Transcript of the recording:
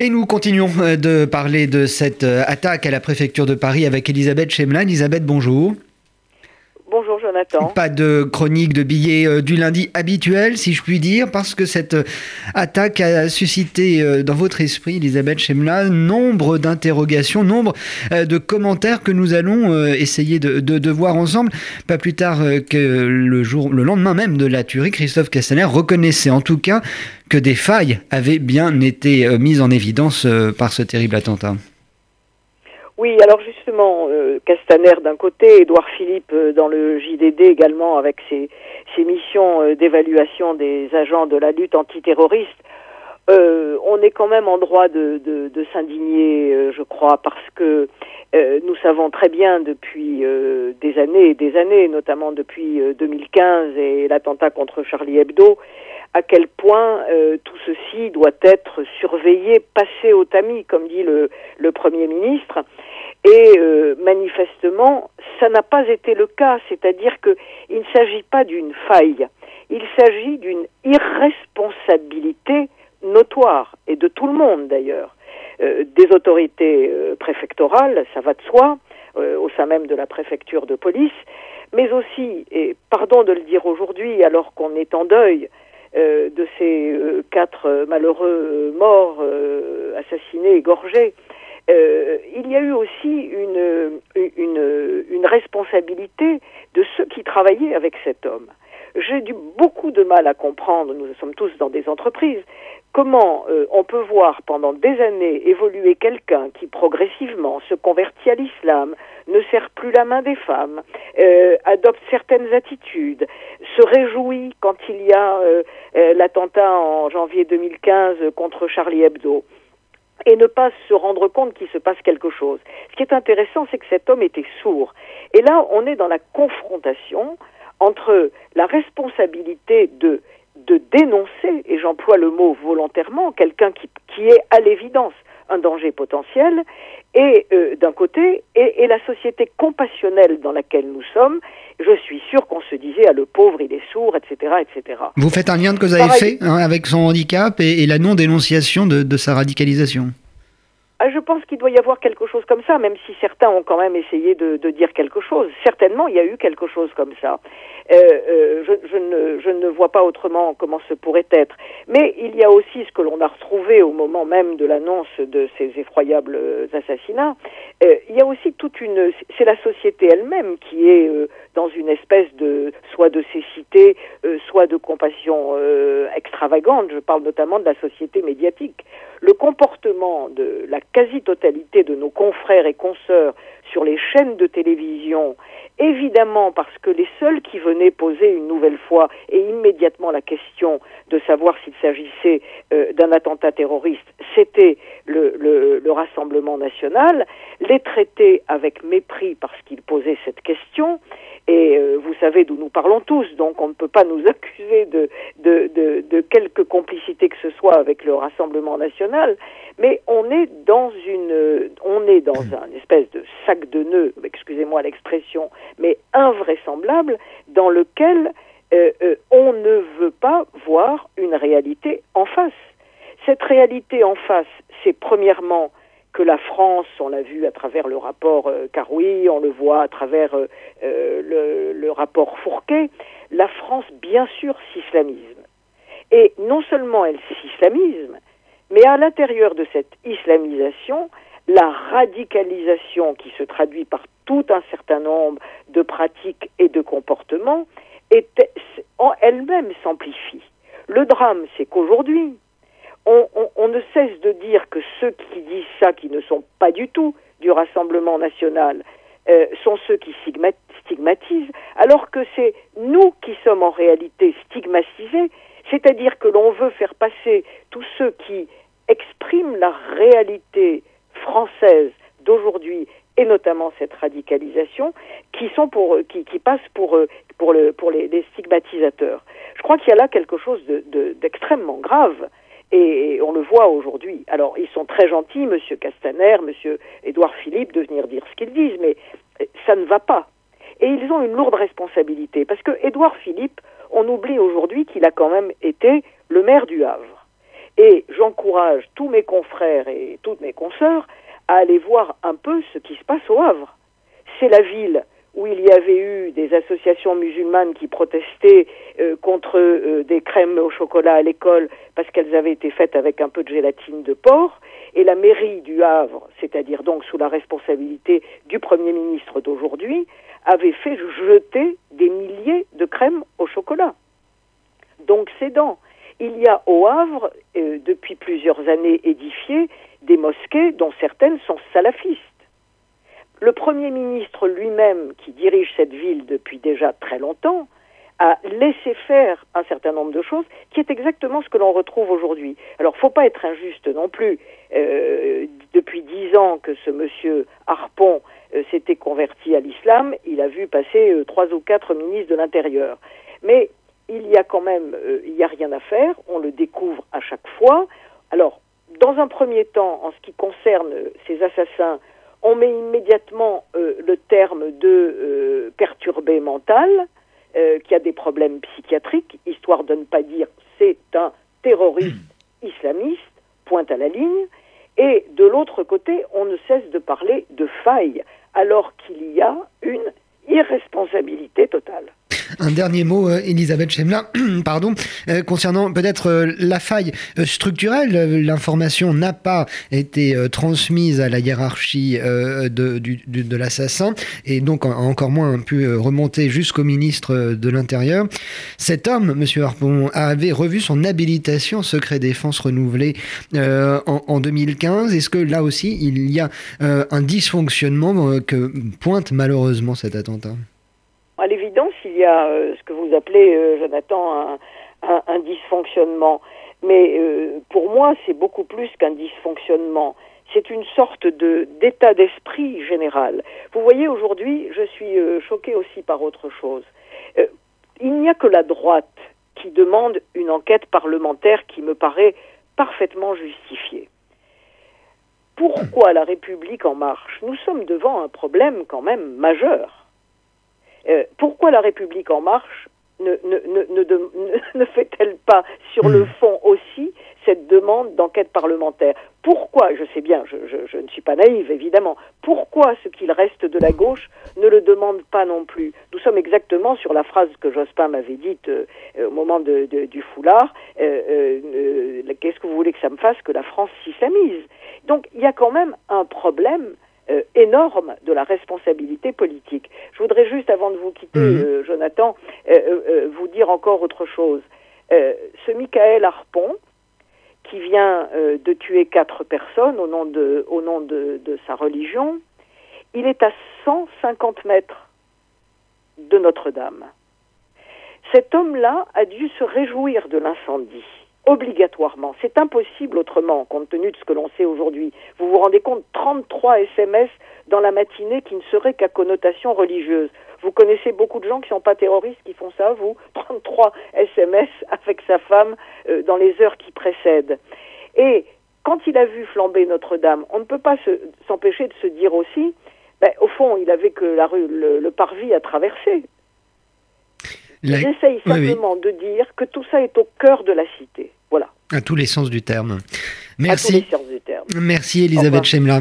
Et nous continuons euh, de parler de cette euh, attaque à la préfecture de Paris avec Elisabeth Chemelin. Elisabeth, bonjour. Pas de chronique de billets euh, du lundi habituel, si je puis dire, parce que cette euh, attaque a suscité euh, dans votre esprit, Elisabeth Chemla, nombre d'interrogations, nombre de commentaires que nous allons essayer de, de, de, voir ensemble. Pas plus tard que le, jour, le lendemain même de la tuerie, Christophe Castaner reconnaissait en tout cas que des failles avaient bien été mises en évidence par ce terrible attentat. Oui, alors justement, euh, Castaner d'un côté, Édouard Philippe euh, dans le JDD également avec ses, missions euh, d'évaluation des agents de la lutte antiterroriste, on est quand même en droit de, de, s'indigner, je crois, parce que nous savons très bien depuis des années et des années, notamment depuis 2015 et l'attentat contre Charlie Hebdo, à quel point tout ceci doit être surveillé, passé au tamis, comme dit le, le Premier ministre. Et euh, manifestement, ça n'a pas été le cas, c'est-à-dire qu'il ne s'agit pas d'une faille, il s'agit d'une irresponsabilité notoire, et de tout le monde d'ailleurs, euh, des autorités euh, préfectorales, ça va de soi, au sein même de la préfecture de police, mais aussi, et pardon de le dire aujourd'hui alors qu'on est en deuil, de ces quatre malheureux morts assassinés, égorgés, euh, il y a eu aussi une, une, une, responsabilité de ceux qui travaillaient avec cet homme. J'ai eu beaucoup de mal à comprendre, nous sommes tous dans des entreprises, comment euh, on peut voir pendant des années évoluer quelqu'un qui progressivement se convertit à l'islam, ne serre plus la main des femmes, euh, adopte certaines attitudes, se réjouit quand il y a euh, euh l'attentat en janvier 2015 contre Charlie Hebdo et ne pas se rendre compte qu'il se passe quelque chose. Ce qui est intéressant, c'est que cet homme était sourd. Et là, on est dans la confrontation entre la responsabilité de, dénoncer, et j'emploie le mot volontairement, quelqu'un qui est à l'évidence un danger potentiel, et euh, d'un côté, et, et, la société compassionnelle dans laquelle nous sommes, je suis sûr qu'on se disait, ah, le pauvre, il est sourd, etc., etc. Vous faites un lien de cause à effet hein, avec son handicap et, et la non-dénonciation de, de, sa radicalisation? Ah, je pense qu'il doit y avoir quelque chose comme ça, même si certains ont quand même essayé de, dire quelque chose. Certainement, il y a eu quelque chose comme ça. Euh, euh, je, ne, je, ne, vois pas autrement comment ce pourrait être. Mais il y a aussi ce que l'on a retrouvé au moment même de l'annonce de ces effroyables assassinats. Euh, il y a aussi toute une... C'est la société elle-même qui est euh, dans une espèce de... soit de cécité, euh, soit de compassion euh, extravagante. Je parle notamment de la société médiatique. Le comportement de la quasi-totalité de nos confrères et consoeurs sur les chaînes de télévision, évidemment parce que les seuls qui venaient poser une nouvelle fois et immédiatement la question de savoir s'il s'agissait euh, d'un attentat terroriste, c'était le, le, le, Rassemblement national, les traiter avec mépris parce qu'ils posaient cette question, et euh, vous savez d'où nous parlons tous, donc on ne peut pas nous accuser de, de, de, de quelque complicité que ce soit avec le Rassemblement national, mais on est dans une, on est dans un espèce de sac de nœuds, excusez-moi l'expression, mais invraisemblable, dans lequel euh, euh, on ne veut pas voir une réalité en face. Cette réalité en face, c'est premièrement que la France, on l'a vu à travers le rapport euh, Carouy, on le voit à travers euh, le, le, rapport Fourquet, la France, bien sûr, s'islamise. Et non seulement elle s'islamise, mais à l'intérieur de cette islamisation, la radicalisation qui se traduit par tout un certain nombre de pratiques et de comportements elle-même s'amplifie. Le drame, c'est qu'aujourd'hui, on, ne cesse de dire que ceux qui disent qui ne sont pas du tout du Rassemblement national, euh, sont ceux qui stigmatisent, alors que c'est nous qui sommes en réalité stigmatisés, c'est-à-dire que l'on veut faire passer tous ceux qui expriment la réalité française d'aujourd'hui et notamment cette radicalisation qui sont pour qui, qui passe pour pour le pour les, stigmatisateurs. Je crois qu'il y a là quelque chose d'extrêmement de, grave et on le voit aujourd'hui. Alors ils sont très gentils, Monsieur Castaner, Monsieur Édouard Philippe, de venir dire ce qu'ils disent, mais ça ne va pas. Et ils ont une lourde responsabilité parce que Édouard Philippe, on oublie aujourd'hui qu'il a quand même été le maire du Havre Et j'encourage tous mes confrères et toutes mes consoeurs à aller voir un peu ce qui se passe au Havre. C'est la ville où il y avait eu des associations musulmanes qui protestaient euh, contre euh, des crèmes au chocolat à l'école parce qu'elles avaient été faites avec un peu de gélatine de porc. Et la mairie du Havre, c'est-à-dire donc sous la responsabilité du Premier ministre d'aujourd'hui, avait fait jeter des milliers de crèmes au chocolat. Donc c'est dans. Il y a au Havre, euh, depuis plusieurs années édifiées, des mosquées dont certaines sont salafistes. Le Premier ministre lui-même, qui dirige cette ville depuis déjà très longtemps, a laissé faire un certain nombre de choses, qui est exactement ce que l'on retrouve aujourd'hui. Alors, faut pas être injuste non plus. Euh, depuis dix ans que ce monsieur Harpon euh, s'était converti à l'islam, il a vu passer euh, trois ou quatre ministres de l'Intérieur. Mais il y a quand même, il n'y a rien à faire. On le découvre à chaque fois. Alors, dans un premier temps, en ce qui concerne ces assassins, on met immédiatement euh, le terme de euh, perturbé mental, euh, qui a des problèmes psychiatriques, histoire de ne pas dire c'est un terroriste islamiste, pointe à la ligne. Et de l'autre côté, on ne cesse de parler de faille, alors qu'il y a une irresponsabilité totale. Un dernier mot, euh, Elisabeth Chemla, pardon, euh, concernant peut-être euh, la faille structurelle. L'information n'a pas été transmise à la hiérarchie de, l'assassin et donc encore moins pu remonter jusqu'au ministre de l'Intérieur. Cet homme, Monsieur Harpon, avait revu son habilitation secret défense renouvelée en, en, 2015. Est-ce que là aussi il y a un dysfonctionnement que pointe malheureusement cet attentat? L'évidence, il y a euh, ce que vous appelez, euh, Jonathan, un, dysfonctionnement. Mais euh, pour moi, c'est beaucoup plus qu'un dysfonctionnement. C'est une sorte d'état d'esprit général. Vous voyez, aujourd'hui, je suis euh, choqué aussi par autre chose. Il n'y a que la droite qui demande une enquête parlementaire qui me paraît parfaitement justifiée. Pourquoi la République en marche? Nous sommes devant un problème quand même majeur euh, pourquoi la République en marche ne, ne, ne, ne, ne fait-elle pas sur le fond aussi cette demande d'enquête parlementaire? Pourquoi, je sais bien, je, je, je, ne suis pas naïve évidemment, pourquoi ce qu'il reste de la gauche ne le demande pas non plus? Nous sommes exactement sur la phrase que Jospin m'avait dite euh, au moment de, de, du foulard, euh, euh, qu'est-ce que vous voulez que ça me fasse que la France s'islamise Donc il y a quand même un problème euh, énorme de la responsabilité politique. Je voudrais juste, avant de vous quitter, mmh. euh, Jonathan, euh, vous dire encore autre chose. Ce Michael Harpon, qui vient de tuer quatre personnes au nom de, au nom de, de sa religion, il est à 150 mètres de Notre-Dame. Cet homme-là a dû se réjouir de l'incendie obligatoirement. C'est impossible autrement, compte tenu de ce que l'on sait aujourd'hui. Vous vous rendez compte, 33 SMS dans la matinée qui ne seraient qu'à connotation religieuse. Vous connaissez beaucoup de gens qui ne sont pas terroristes qui font ça, vous? 33 SMS avec sa femme euh, dans les heures qui précèdent. Et quand il a vu flamber Notre-Dame, on ne peut pas s'empêcher de se dire aussi, ben, au fond, il avait que la rue, le, le parvis à traverser. La... J'essaye simplement oui, oui. de dire que tout ça est au cœur de la cité. Voilà. À tous les sens du terme. Merci. À tous les sens du terme. Merci Elisabeth Chemla.